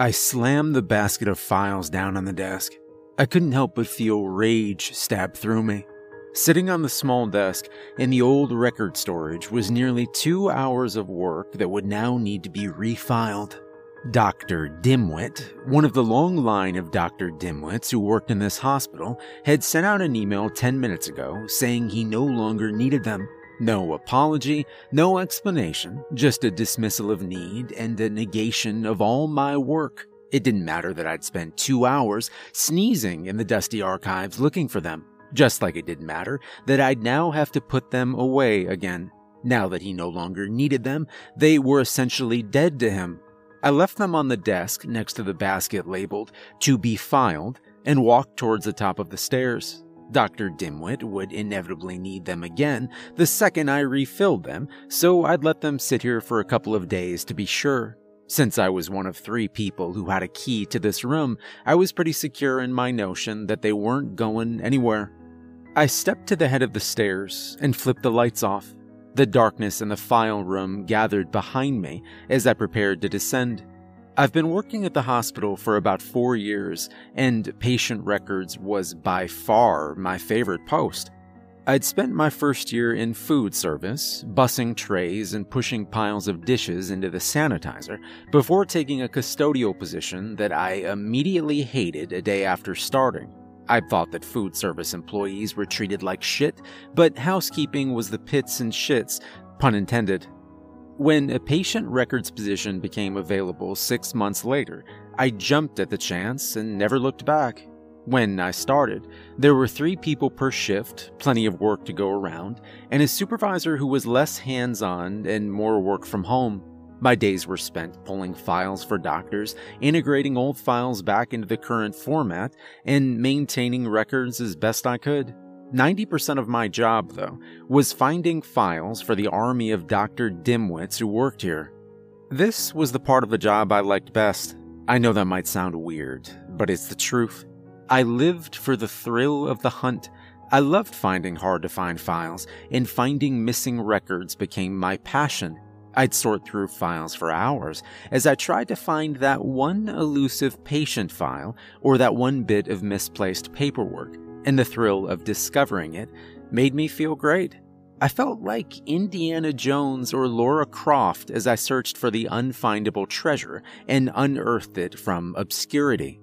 I slammed the basket of files down on the desk. I couldn't help but feel rage stab through me. Sitting on the small desk in the old record storage was nearly two hours of work that would now need to be refiled. Dr. Dimwit, one of the long line of Dr. Dimwits who worked in this hospital, had sent out an email 10 minutes ago saying he no longer needed them. No apology, no explanation, just a dismissal of need and a negation of all my work. It didn't matter that I'd spent two hours sneezing in the dusty archives looking for them, just like it didn't matter that I'd now have to put them away again. Now that he no longer needed them, they were essentially dead to him. I left them on the desk next to the basket labeled to be filed and walked towards the top of the stairs. Dr. Dimwit would inevitably need them again the second I refilled them, so I'd let them sit here for a couple of days to be sure. Since I was one of three people who had a key to this room, I was pretty secure in my notion that they weren't going anywhere. I stepped to the head of the stairs and flipped the lights off. The darkness in the file room gathered behind me as I prepared to descend. I've been working at the hospital for about four years, and patient records was by far my favorite post. I'd spent my first year in food service, bussing trays and pushing piles of dishes into the sanitizer, before taking a custodial position that I immediately hated a day after starting. I thought that food service employees were treated like shit, but housekeeping was the pits and shits, pun intended, when a patient records position became available six months later, I jumped at the chance and never looked back. When I started, there were three people per shift, plenty of work to go around, and a supervisor who was less hands on and more work from home. My days were spent pulling files for doctors, integrating old files back into the current format, and maintaining records as best I could. 90% of my job, though, was finding files for the army of Dr. Dimwits who worked here. This was the part of the job I liked best. I know that might sound weird, but it's the truth. I lived for the thrill of the hunt. I loved finding hard to find files, and finding missing records became my passion. I'd sort through files for hours as I tried to find that one elusive patient file or that one bit of misplaced paperwork and the thrill of discovering it made me feel great. I felt like Indiana Jones or Laura Croft as I searched for the unfindable treasure and unearthed it from obscurity.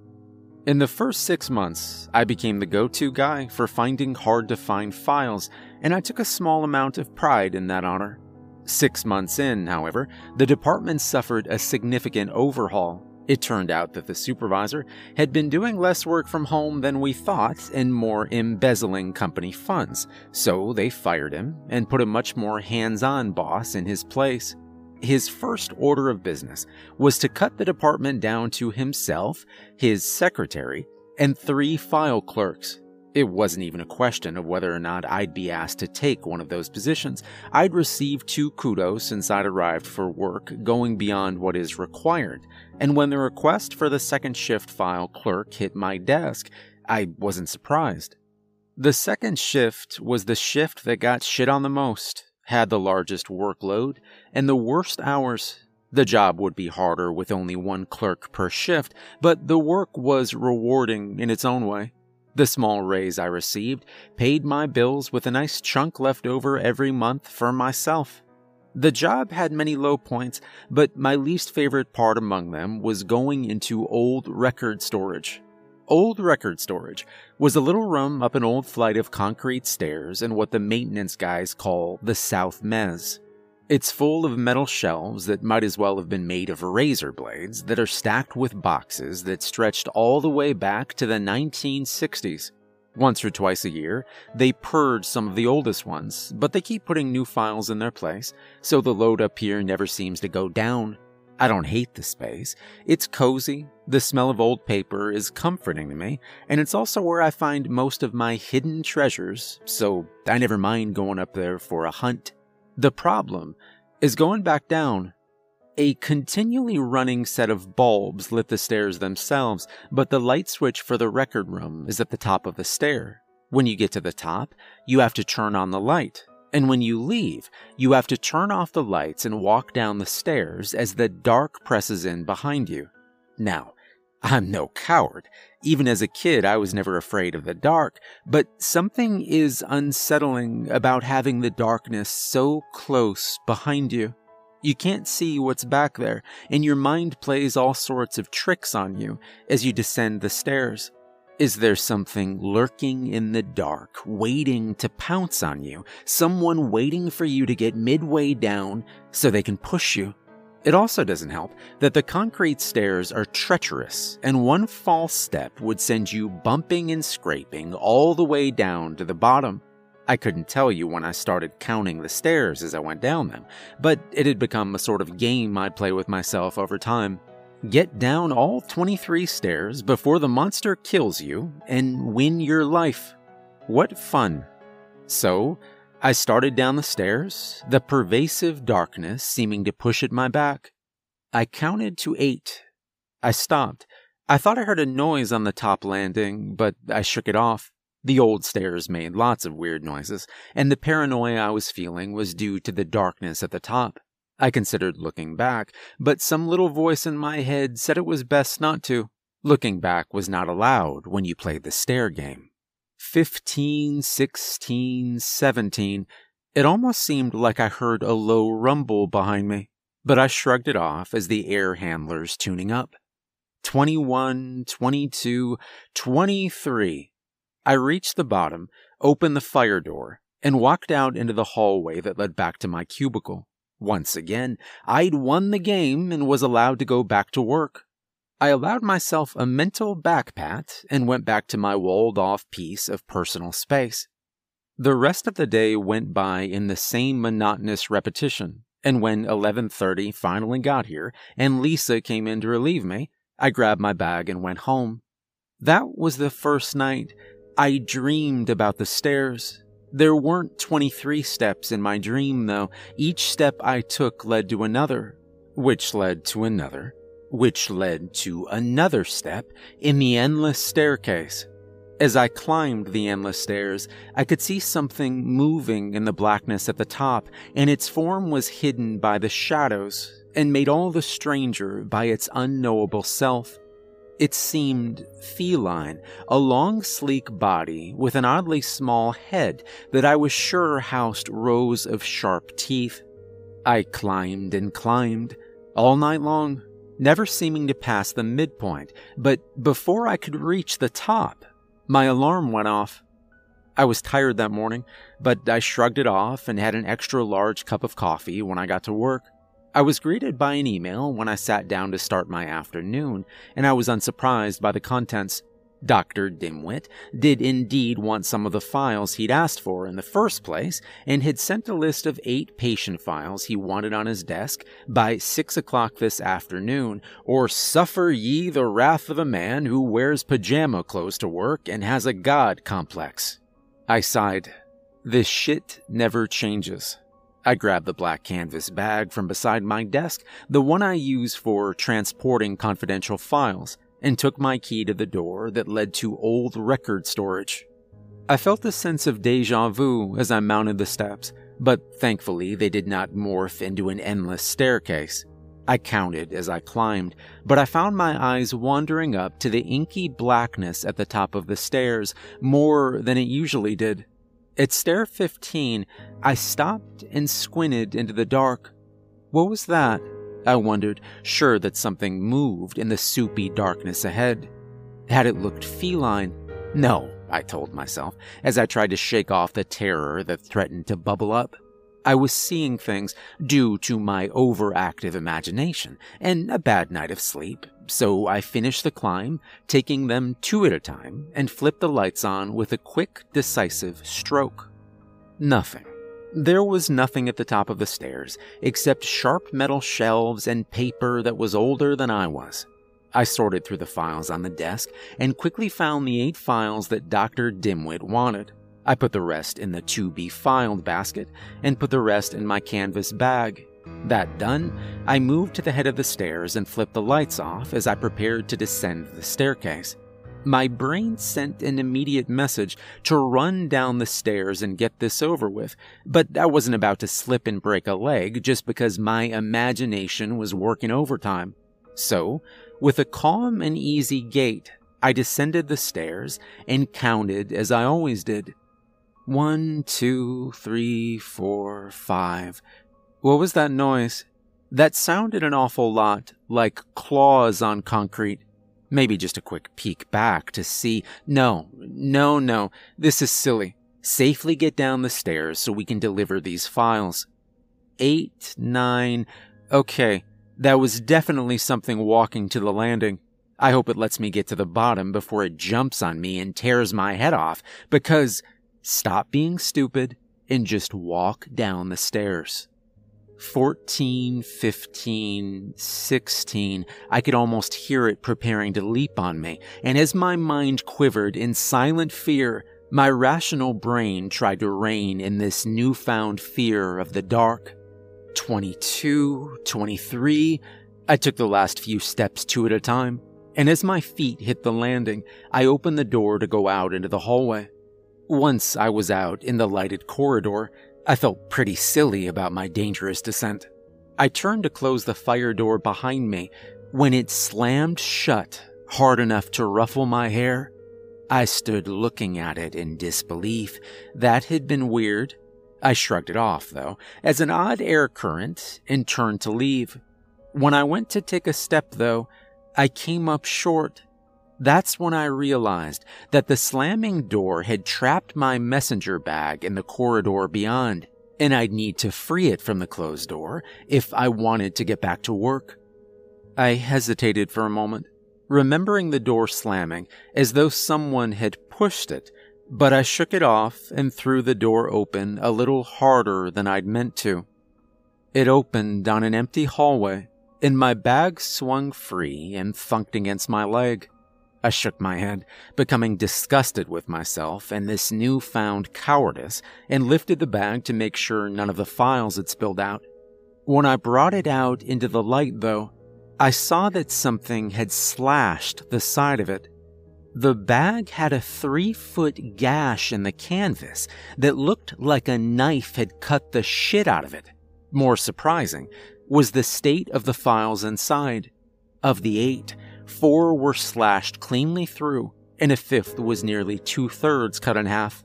In the first six months, I became the go to guy for finding hard to find files, and I took a small amount of pride in that honor. Six months in, however, the department suffered a significant overhaul it turned out that the supervisor had been doing less work from home than we thought and more embezzling company funds, so they fired him and put a much more hands on boss in his place. His first order of business was to cut the department down to himself, his secretary, and three file clerks. It wasn't even a question of whether or not I'd be asked to take one of those positions. I'd received two kudos since I'd arrived for work, going beyond what is required. And when the request for the second shift file clerk hit my desk, I wasn't surprised. The second shift was the shift that got shit on the most, had the largest workload, and the worst hours. The job would be harder with only one clerk per shift, but the work was rewarding in its own way. The small raise I received paid my bills with a nice chunk left over every month for myself. The job had many low points, but my least favorite part among them was going into old record storage. Old record storage was a little room up an old flight of concrete stairs in what the maintenance guys call the South Mez. It's full of metal shelves that might as well have been made of razor blades that are stacked with boxes that stretched all the way back to the 1960s. Once or twice a year, they purge some of the oldest ones, but they keep putting new files in their place, so the load up here never seems to go down. I don't hate the space. It's cozy, the smell of old paper is comforting to me, and it's also where I find most of my hidden treasures, so I never mind going up there for a hunt. The problem is going back down. A continually running set of bulbs lit the stairs themselves, but the light switch for the record room is at the top of the stair. When you get to the top, you have to turn on the light. And when you leave, you have to turn off the lights and walk down the stairs as the dark presses in behind you. Now, I'm no coward. Even as a kid, I was never afraid of the dark, but something is unsettling about having the darkness so close behind you. You can't see what's back there, and your mind plays all sorts of tricks on you as you descend the stairs. Is there something lurking in the dark, waiting to pounce on you? Someone waiting for you to get midway down so they can push you? It also doesn't help that the concrete stairs are treacherous, and one false step would send you bumping and scraping all the way down to the bottom. I couldn't tell you when I started counting the stairs as I went down them, but it had become a sort of game I'd play with myself over time. Get down all 23 stairs before the monster kills you and win your life. What fun! So, I started down the stairs, the pervasive darkness seeming to push at my back. I counted to eight. I stopped. I thought I heard a noise on the top landing, but I shook it off. The old stairs made lots of weird noises, and the paranoia I was feeling was due to the darkness at the top. I considered looking back, but some little voice in my head said it was best not to. Looking back was not allowed when you played the stair game. Fifteen, sixteen, seventeen. It almost seemed like I heard a low rumble behind me, but I shrugged it off as the air handlers tuning up. Twenty-one, twenty-two, twenty-three. I reached the bottom, opened the fire door, and walked out into the hallway that led back to my cubicle. Once again, I'd won the game and was allowed to go back to work. I allowed myself a mental back pat and went back to my walled off piece of personal space. The rest of the day went by in the same monotonous repetition, and when 11:30 finally got here and Lisa came in to relieve me, I grabbed my bag and went home. That was the first night I dreamed about the stairs there weren't 23 steps in my dream, though. Each step I took led to another, which led to another, which led to another step in the endless staircase. As I climbed the endless stairs, I could see something moving in the blackness at the top, and its form was hidden by the shadows and made all the stranger by its unknowable self. It seemed feline, a long, sleek body with an oddly small head that I was sure housed rows of sharp teeth. I climbed and climbed all night long, never seeming to pass the midpoint, but before I could reach the top, my alarm went off. I was tired that morning, but I shrugged it off and had an extra large cup of coffee when I got to work. I was greeted by an email when I sat down to start my afternoon, and I was unsurprised by the contents. Dr. Dimwit did indeed want some of the files he'd asked for in the first place, and had sent a list of eight patient files he wanted on his desk by six o'clock this afternoon, or suffer ye the wrath of a man who wears pajama clothes to work and has a god complex. I sighed. This shit never changes. I grabbed the black canvas bag from beside my desk, the one I use for transporting confidential files, and took my key to the door that led to old record storage. I felt a sense of deja vu as I mounted the steps, but thankfully they did not morph into an endless staircase. I counted as I climbed, but I found my eyes wandering up to the inky blackness at the top of the stairs more than it usually did. At stair 15, I stopped and squinted into the dark. What was that? I wondered, sure that something moved in the soupy darkness ahead. Had it looked feline? No, I told myself, as I tried to shake off the terror that threatened to bubble up. I was seeing things due to my overactive imagination and a bad night of sleep, so I finished the climb, taking them two at a time, and flipped the lights on with a quick, decisive stroke. Nothing. There was nothing at the top of the stairs except sharp metal shelves and paper that was older than I was. I sorted through the files on the desk and quickly found the eight files that Dr. Dimwit wanted. I put the rest in the to be filed basket and put the rest in my canvas bag. That done, I moved to the head of the stairs and flipped the lights off as I prepared to descend the staircase. My brain sent an immediate message to run down the stairs and get this over with, but I wasn't about to slip and break a leg just because my imagination was working overtime. So, with a calm and easy gait, I descended the stairs and counted as I always did. One, two, three, four, five. What was that noise? That sounded an awful lot like claws on concrete. Maybe just a quick peek back to see. No, no, no. This is silly. Safely get down the stairs so we can deliver these files. Eight, nine. Okay, that was definitely something walking to the landing. I hope it lets me get to the bottom before it jumps on me and tears my head off, because stop being stupid and just walk down the stairs. 14, 15, 16, I could almost hear it preparing to leap on me, and as my mind quivered in silent fear, my rational brain tried to rein in this newfound fear of the dark. 22, 23, I took the last few steps two at a time, and as my feet hit the landing, I opened the door to go out into the hallway. Once I was out in the lighted corridor, I felt pretty silly about my dangerous descent. I turned to close the fire door behind me when it slammed shut hard enough to ruffle my hair. I stood looking at it in disbelief. That had been weird. I shrugged it off, though, as an odd air current and turned to leave. When I went to take a step, though, I came up short that's when I realized that the slamming door had trapped my messenger bag in the corridor beyond, and I'd need to free it from the closed door if I wanted to get back to work. I hesitated for a moment, remembering the door slamming as though someone had pushed it, but I shook it off and threw the door open a little harder than I'd meant to. It opened on an empty hallway, and my bag swung free and thunked against my leg. I shook my head, becoming disgusted with myself and this newfound cowardice, and lifted the bag to make sure none of the files had spilled out. When I brought it out into the light, though, I saw that something had slashed the side of it. The bag had a three foot gash in the canvas that looked like a knife had cut the shit out of it. More surprising was the state of the files inside. Of the eight, Four were slashed cleanly through, and a fifth was nearly two thirds cut in half.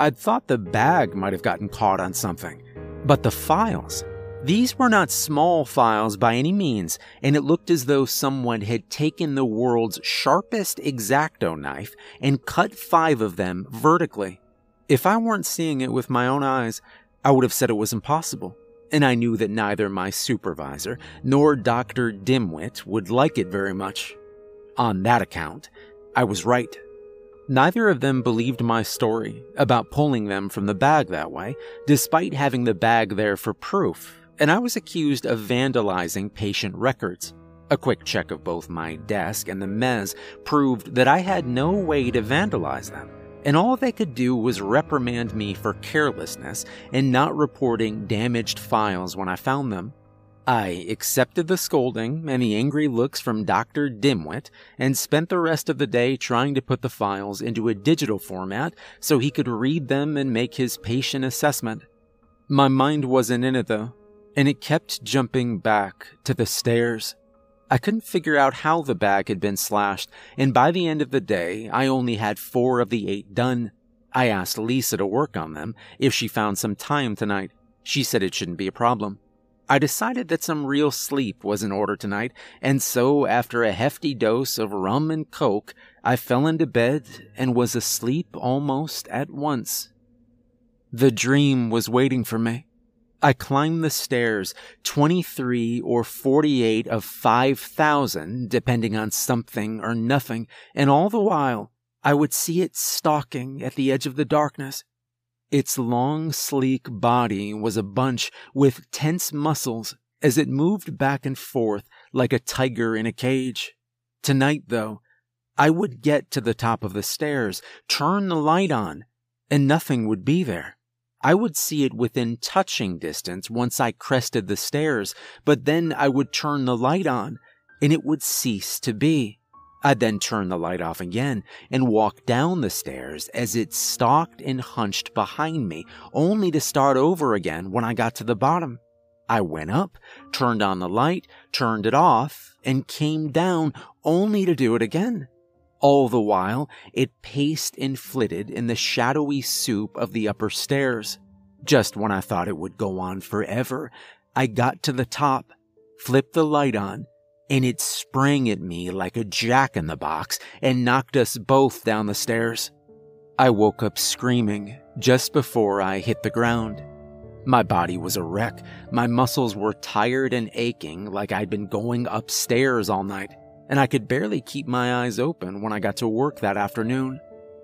I'd thought the bag might have gotten caught on something, but the files. These were not small files by any means, and it looked as though someone had taken the world's sharpest exacto knife and cut five of them vertically. If I weren't seeing it with my own eyes, I would have said it was impossible and I knew that neither my supervisor nor Dr. Dimwit would like it very much. On that account, I was right. Neither of them believed my story about pulling them from the bag that way, despite having the bag there for proof, and I was accused of vandalizing patient records. A quick check of both my desk and the mez proved that I had no way to vandalize them and all they could do was reprimand me for carelessness and not reporting damaged files when I found them. I accepted the scolding and the angry looks from Dr. Dimwit and spent the rest of the day trying to put the files into a digital format so he could read them and make his patient assessment. My mind wasn't in it though, and it kept jumping back to the stairs. I couldn't figure out how the bag had been slashed, and by the end of the day, I only had four of the eight done. I asked Lisa to work on them if she found some time tonight. She said it shouldn't be a problem. I decided that some real sleep was in order tonight, and so after a hefty dose of rum and coke, I fell into bed and was asleep almost at once. The dream was waiting for me. I climbed the stairs, 23 or 48 of 5,000, depending on something or nothing, and all the while I would see it stalking at the edge of the darkness. Its long, sleek body was a bunch with tense muscles as it moved back and forth like a tiger in a cage. Tonight, though, I would get to the top of the stairs, turn the light on, and nothing would be there. I would see it within touching distance once I crested the stairs, but then I would turn the light on and it would cease to be. I'd then turn the light off again and walk down the stairs as it stalked and hunched behind me, only to start over again when I got to the bottom. I went up, turned on the light, turned it off, and came down only to do it again. All the while, it paced and flitted in the shadowy soup of the upper stairs. Just when I thought it would go on forever, I got to the top, flipped the light on, and it sprang at me like a jack in the box and knocked us both down the stairs. I woke up screaming just before I hit the ground. My body was a wreck. My muscles were tired and aching like I'd been going upstairs all night, and I could barely keep my eyes open when I got to work that afternoon.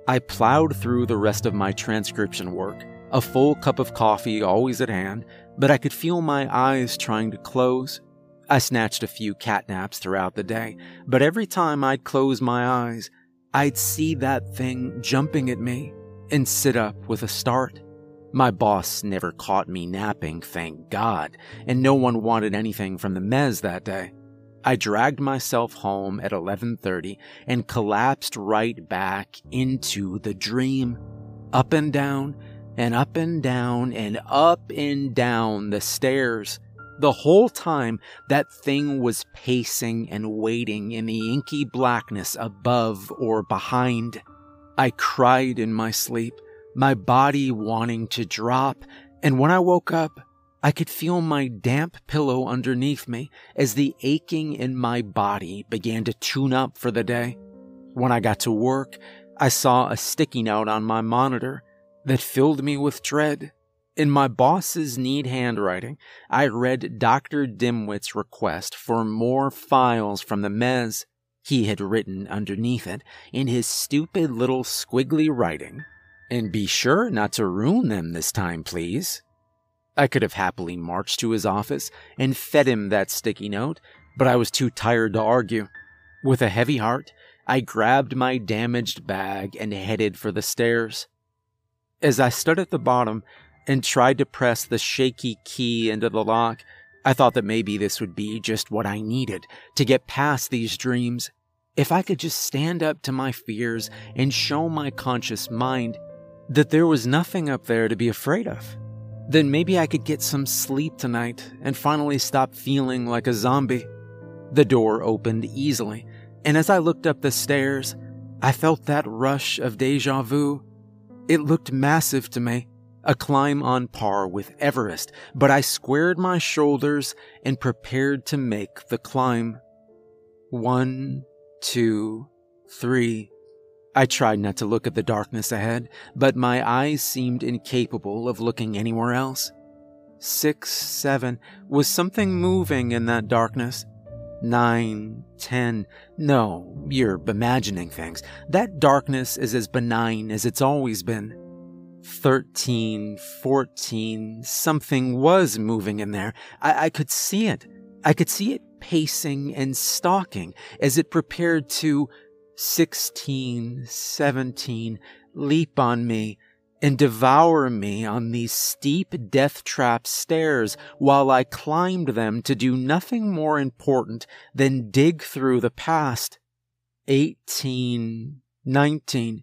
I plowed through the rest of my transcription work, a full cup of coffee always at hand, but I could feel my eyes trying to close. I snatched a few cat naps throughout the day, but every time I'd close my eyes, I'd see that thing jumping at me and sit up with a start. My boss never caught me napping, thank God, and no one wanted anything from the mez that day. I dragged myself home at 11:30 and collapsed right back into the dream. Up and down and up and down and up and down the stairs. The whole time that thing was pacing and waiting in the inky blackness above or behind. I cried in my sleep my body wanting to drop, and when I woke up, I could feel my damp pillow underneath me as the aching in my body began to tune up for the day. When I got to work, I saw a sticky note on my monitor that filled me with dread. In my boss's neat handwriting, I read Dr. Dimwit's request for more files from the mez. He had written underneath it, in his stupid little squiggly writing, and be sure not to ruin them this time, please. I could have happily marched to his office and fed him that sticky note, but I was too tired to argue. With a heavy heart, I grabbed my damaged bag and headed for the stairs. As I stood at the bottom and tried to press the shaky key into the lock, I thought that maybe this would be just what I needed to get past these dreams. If I could just stand up to my fears and show my conscious mind that there was nothing up there to be afraid of. Then maybe I could get some sleep tonight and finally stop feeling like a zombie. The door opened easily, and as I looked up the stairs, I felt that rush of deja vu. It looked massive to me, a climb on par with Everest, but I squared my shoulders and prepared to make the climb. One, two, three. I tried not to look at the darkness ahead, but my eyes seemed incapable of looking anywhere else. Six, seven, was something moving in that darkness? Nine, ten, no, you're imagining things. That darkness is as benign as it's always been. Thirteen, fourteen, something was moving in there. I, I could see it. I could see it pacing and stalking as it prepared to 16, 17 leap on me and devour me on these steep death trap stairs while I climbed them to do nothing more important than dig through the past. 18, 19.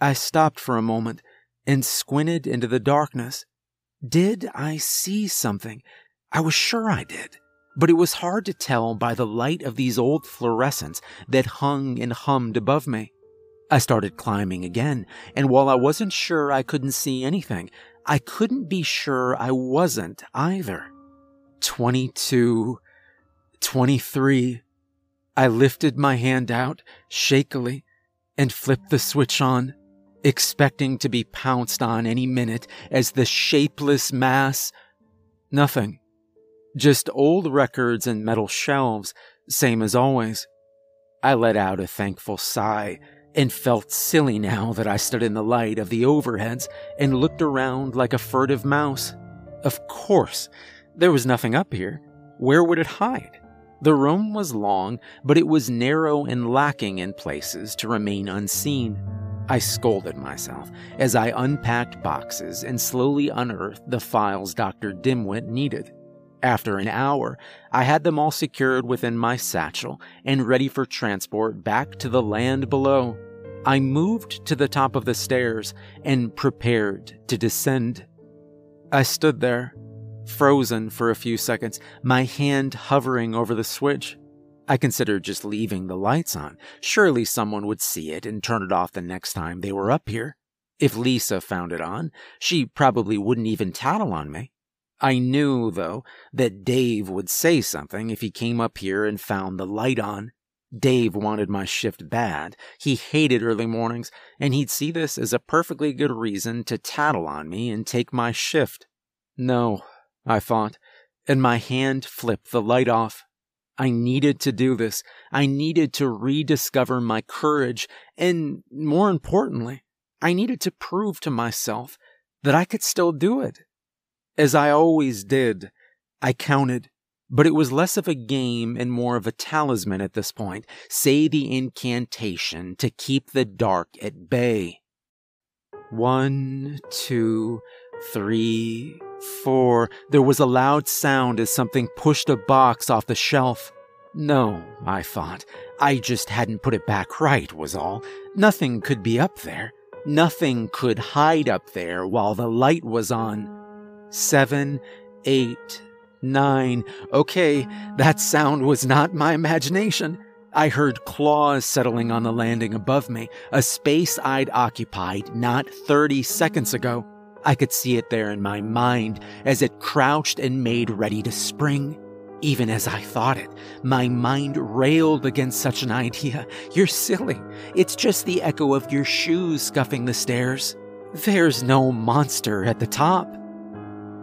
I stopped for a moment and squinted into the darkness. Did I see something? I was sure I did but it was hard to tell by the light of these old fluorescents that hung and hummed above me. I started climbing again, and while I wasn't sure I couldn't see anything, I couldn't be sure I wasn't either. 22, 23. I lifted my hand out shakily and flipped the switch on, expecting to be pounced on any minute as the shapeless mass. Nothing. Just old records and metal shelves, same as always. I let out a thankful sigh and felt silly now that I stood in the light of the overheads and looked around like a furtive mouse. Of course, there was nothing up here. Where would it hide? The room was long, but it was narrow and lacking in places to remain unseen. I scolded myself as I unpacked boxes and slowly unearthed the files Dr. Dimwit needed. After an hour, I had them all secured within my satchel and ready for transport back to the land below. I moved to the top of the stairs and prepared to descend. I stood there, frozen for a few seconds, my hand hovering over the switch. I considered just leaving the lights on. Surely someone would see it and turn it off the next time they were up here. If Lisa found it on, she probably wouldn't even tattle on me. I knew, though, that Dave would say something if he came up here and found the light on. Dave wanted my shift bad. He hated early mornings, and he'd see this as a perfectly good reason to tattle on me and take my shift. No, I thought, and my hand flipped the light off. I needed to do this. I needed to rediscover my courage, and more importantly, I needed to prove to myself that I could still do it. As I always did, I counted, but it was less of a game and more of a talisman at this point. Say the incantation to keep the dark at bay. One, two, three, four. There was a loud sound as something pushed a box off the shelf. No, I thought. I just hadn't put it back right, was all. Nothing could be up there. Nothing could hide up there while the light was on. Seven, eight, nine. Okay, that sound was not my imagination. I heard claws settling on the landing above me, a space I'd occupied not 30 seconds ago. I could see it there in my mind as it crouched and made ready to spring. Even as I thought it, my mind railed against such an idea. You're silly. It's just the echo of your shoes scuffing the stairs. There's no monster at the top.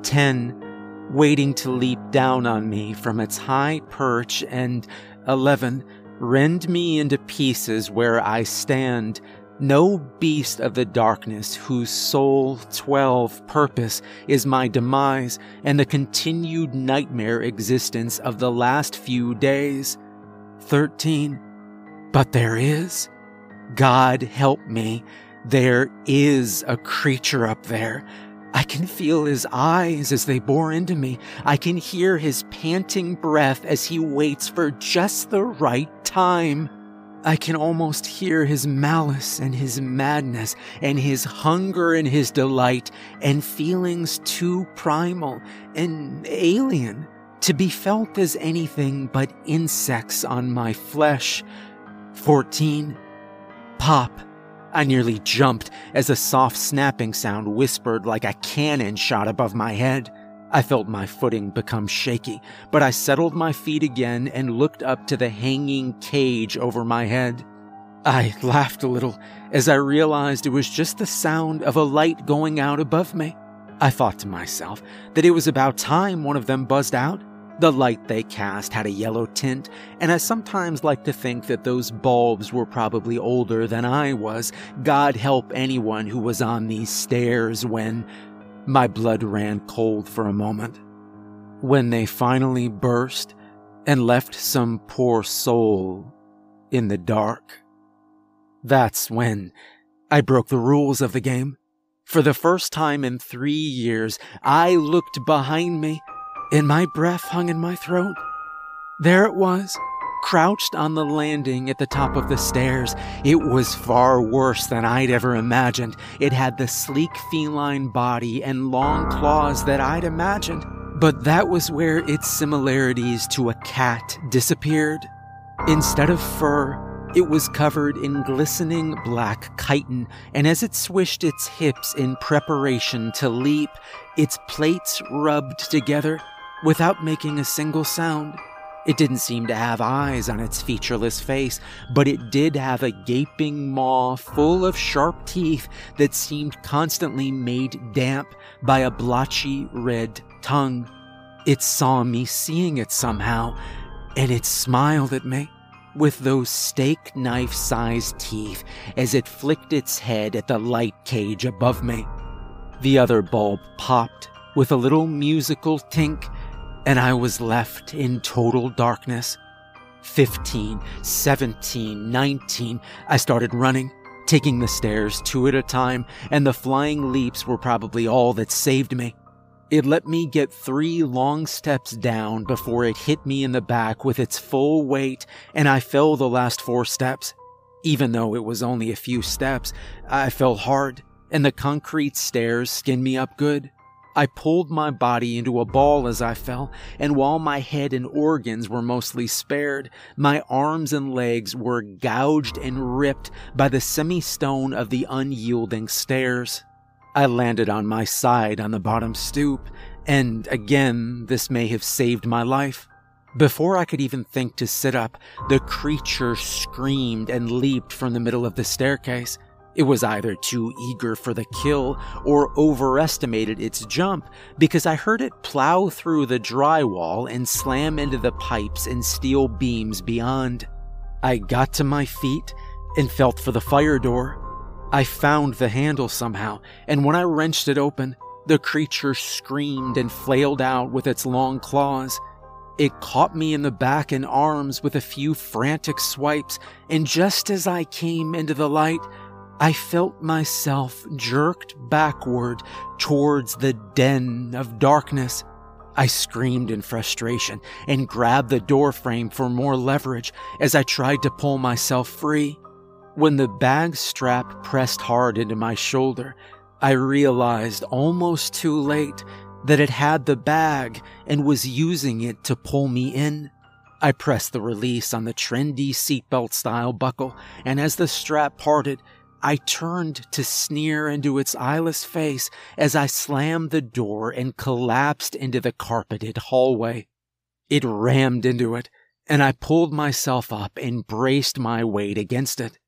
10, waiting to leap down on me from its high perch, and 11, rend me into pieces where I stand, no beast of the darkness whose sole, twelve, purpose is my demise and the continued nightmare existence of the last few days. 13. But there is. God help me. There is a creature up there. I can feel his eyes as they bore into me. I can hear his panting breath as he waits for just the right time. I can almost hear his malice and his madness and his hunger and his delight and feelings too primal and alien to be felt as anything but insects on my flesh. 14. Pop. I nearly jumped as a soft snapping sound whispered like a cannon shot above my head. I felt my footing become shaky, but I settled my feet again and looked up to the hanging cage over my head. I laughed a little as I realized it was just the sound of a light going out above me. I thought to myself that it was about time one of them buzzed out. The light they cast had a yellow tint, and I sometimes like to think that those bulbs were probably older than I was. God help anyone who was on these stairs when my blood ran cold for a moment. When they finally burst and left some poor soul in the dark. That's when I broke the rules of the game. For the first time in three years, I looked behind me and my breath hung in my throat. There it was, crouched on the landing at the top of the stairs. It was far worse than I'd ever imagined. It had the sleek feline body and long claws that I'd imagined. But that was where its similarities to a cat disappeared. Instead of fur, it was covered in glistening black chitin, and as it swished its hips in preparation to leap, its plates rubbed together without making a single sound. It didn't seem to have eyes on its featureless face, but it did have a gaping maw full of sharp teeth that seemed constantly made damp by a blotchy red tongue. It saw me seeing it somehow, and it smiled at me with those steak knife sized teeth as it flicked its head at the light cage above me. The other bulb popped with a little musical tink and I was left in total darkness. 15, 17, 19, I started running, taking the stairs two at a time, and the flying leaps were probably all that saved me. It let me get three long steps down before it hit me in the back with its full weight, and I fell the last four steps. Even though it was only a few steps, I fell hard, and the concrete stairs skinned me up good. I pulled my body into a ball as I fell, and while my head and organs were mostly spared, my arms and legs were gouged and ripped by the semi stone of the unyielding stairs. I landed on my side on the bottom stoop, and again, this may have saved my life. Before I could even think to sit up, the creature screamed and leaped from the middle of the staircase. It was either too eager for the kill or overestimated its jump because I heard it plow through the drywall and slam into the pipes and steel beams beyond. I got to my feet and felt for the fire door. I found the handle somehow, and when I wrenched it open, the creature screamed and flailed out with its long claws. It caught me in the back and arms with a few frantic swipes, and just as I came into the light, I felt myself jerked backward towards the den of darkness. I screamed in frustration and grabbed the doorframe for more leverage as I tried to pull myself free. When the bag strap pressed hard into my shoulder, I realized almost too late that it had the bag and was using it to pull me in. I pressed the release on the trendy seatbelt style buckle, and as the strap parted, I turned to sneer into its eyeless face as I slammed the door and collapsed into the carpeted hallway. It rammed into it, and I pulled myself up and braced my weight against it.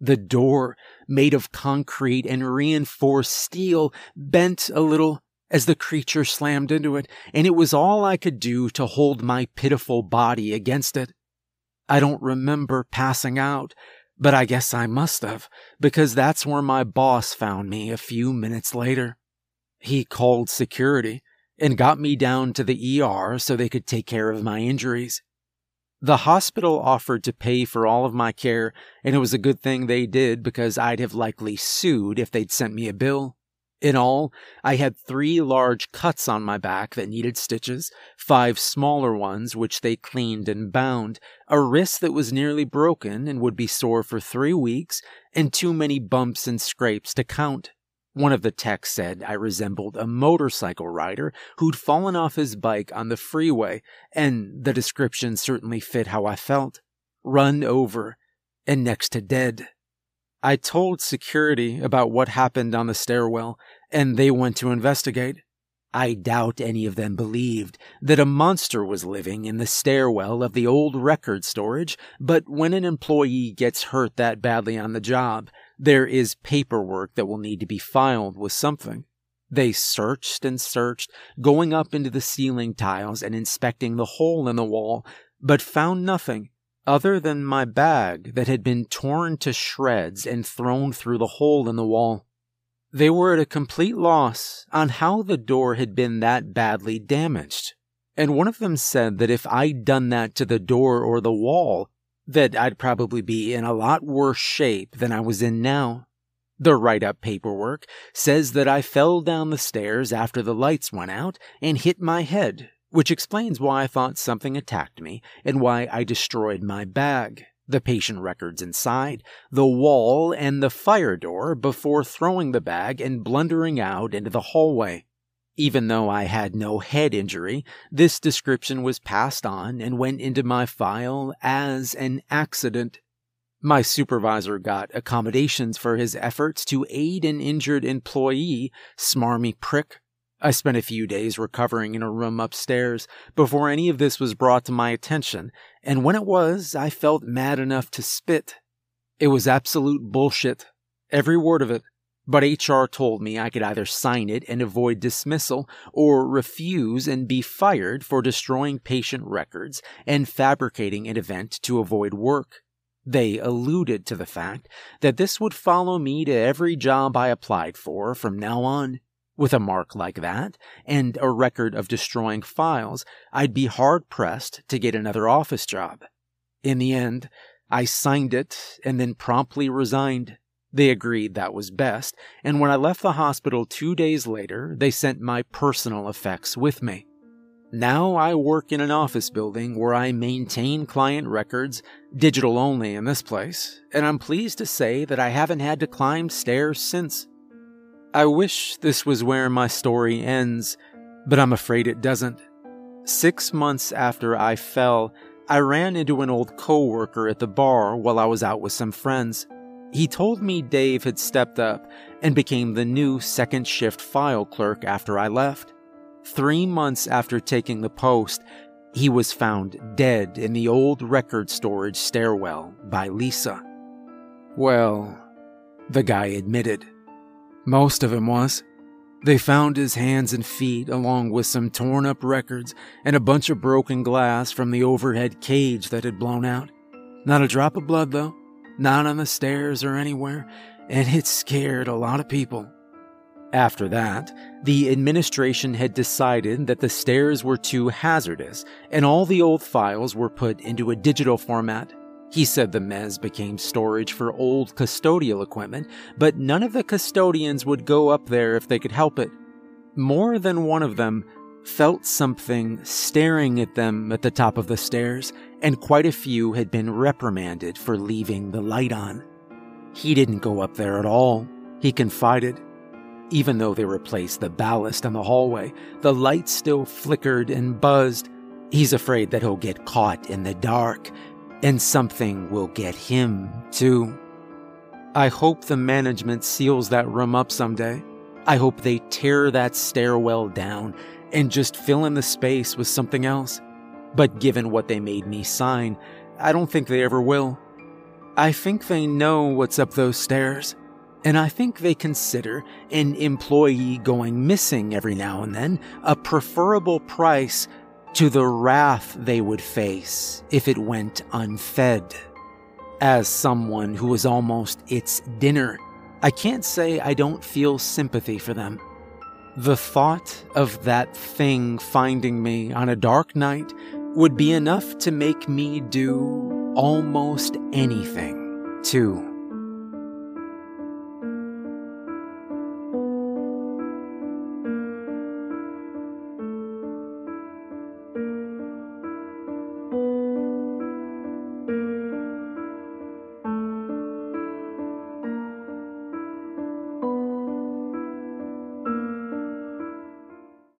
The door, made of concrete and reinforced steel, bent a little as the creature slammed into it, and it was all I could do to hold my pitiful body against it. I don't remember passing out, but I guess I must have, because that's where my boss found me a few minutes later. He called security and got me down to the ER so they could take care of my injuries. The hospital offered to pay for all of my care, and it was a good thing they did because I'd have likely sued if they'd sent me a bill. In all, I had three large cuts on my back that needed stitches, five smaller ones which they cleaned and bound, a wrist that was nearly broken and would be sore for three weeks, and too many bumps and scrapes to count. One of the techs said I resembled a motorcycle rider who'd fallen off his bike on the freeway, and the description certainly fit how I felt. Run over and next to dead. I told security about what happened on the stairwell, and they went to investigate. I doubt any of them believed that a monster was living in the stairwell of the old record storage, but when an employee gets hurt that badly on the job, there is paperwork that will need to be filed with something. They searched and searched, going up into the ceiling tiles and inspecting the hole in the wall, but found nothing other than my bag that had been torn to shreds and thrown through the hole in the wall. They were at a complete loss on how the door had been that badly damaged. And one of them said that if I'd done that to the door or the wall, that I'd probably be in a lot worse shape than I was in now. The write up paperwork says that I fell down the stairs after the lights went out and hit my head, which explains why I thought something attacked me and why I destroyed my bag, the patient records inside, the wall, and the fire door before throwing the bag and blundering out into the hallway. Even though I had no head injury, this description was passed on and went into my file as an accident. My supervisor got accommodations for his efforts to aid an injured employee, smarmy prick, I spent a few days recovering in a room upstairs before any of this was brought to my attention, and when it was, I felt mad enough to spit. It was absolute bullshit. Every word of it. But HR told me I could either sign it and avoid dismissal, or refuse and be fired for destroying patient records and fabricating an event to avoid work. They alluded to the fact that this would follow me to every job I applied for from now on. With a mark like that, and a record of destroying files, I'd be hard pressed to get another office job. In the end, I signed it and then promptly resigned. They agreed that was best, and when I left the hospital two days later, they sent my personal effects with me. Now I work in an office building where I maintain client records, digital only in this place, and I'm pleased to say that I haven't had to climb stairs since. I wish this was where my story ends, but I'm afraid it doesn't. Six months after I fell, I ran into an old coworker at the bar while I was out with some friends. He told me Dave had stepped up and became the new second shift file clerk after I left. Three months after taking the post, he was found dead in the old record storage stairwell by Lisa. Well, the guy admitted. Most of him was. They found his hands and feet, along with some torn up records and a bunch of broken glass from the overhead cage that had blown out. Not a drop of blood, though, not on the stairs or anywhere, and it scared a lot of people. After that, the administration had decided that the stairs were too hazardous, and all the old files were put into a digital format he said the mez became storage for old custodial equipment, but none of the custodians would go up there if they could help it. More than one of them felt something staring at them at the top of the stairs, and quite a few had been reprimanded for leaving the light on. He didn't go up there at all, he confided. Even though they replaced the ballast in the hallway, the light still flickered and buzzed. He's afraid that he'll get caught in the dark and something will get him, too. I hope the management seals that room up someday. I hope they tear that stairwell down and just fill in the space with something else. But given what they made me sign, I don't think they ever will. I think they know what's up those stairs, and I think they consider an employee going missing every now and then a preferable price to the wrath they would face if it went unfed. As someone who was almost its dinner, I can't say I don't feel sympathy for them. The thought of that thing finding me on a dark night would be enough to make me do almost anything, too.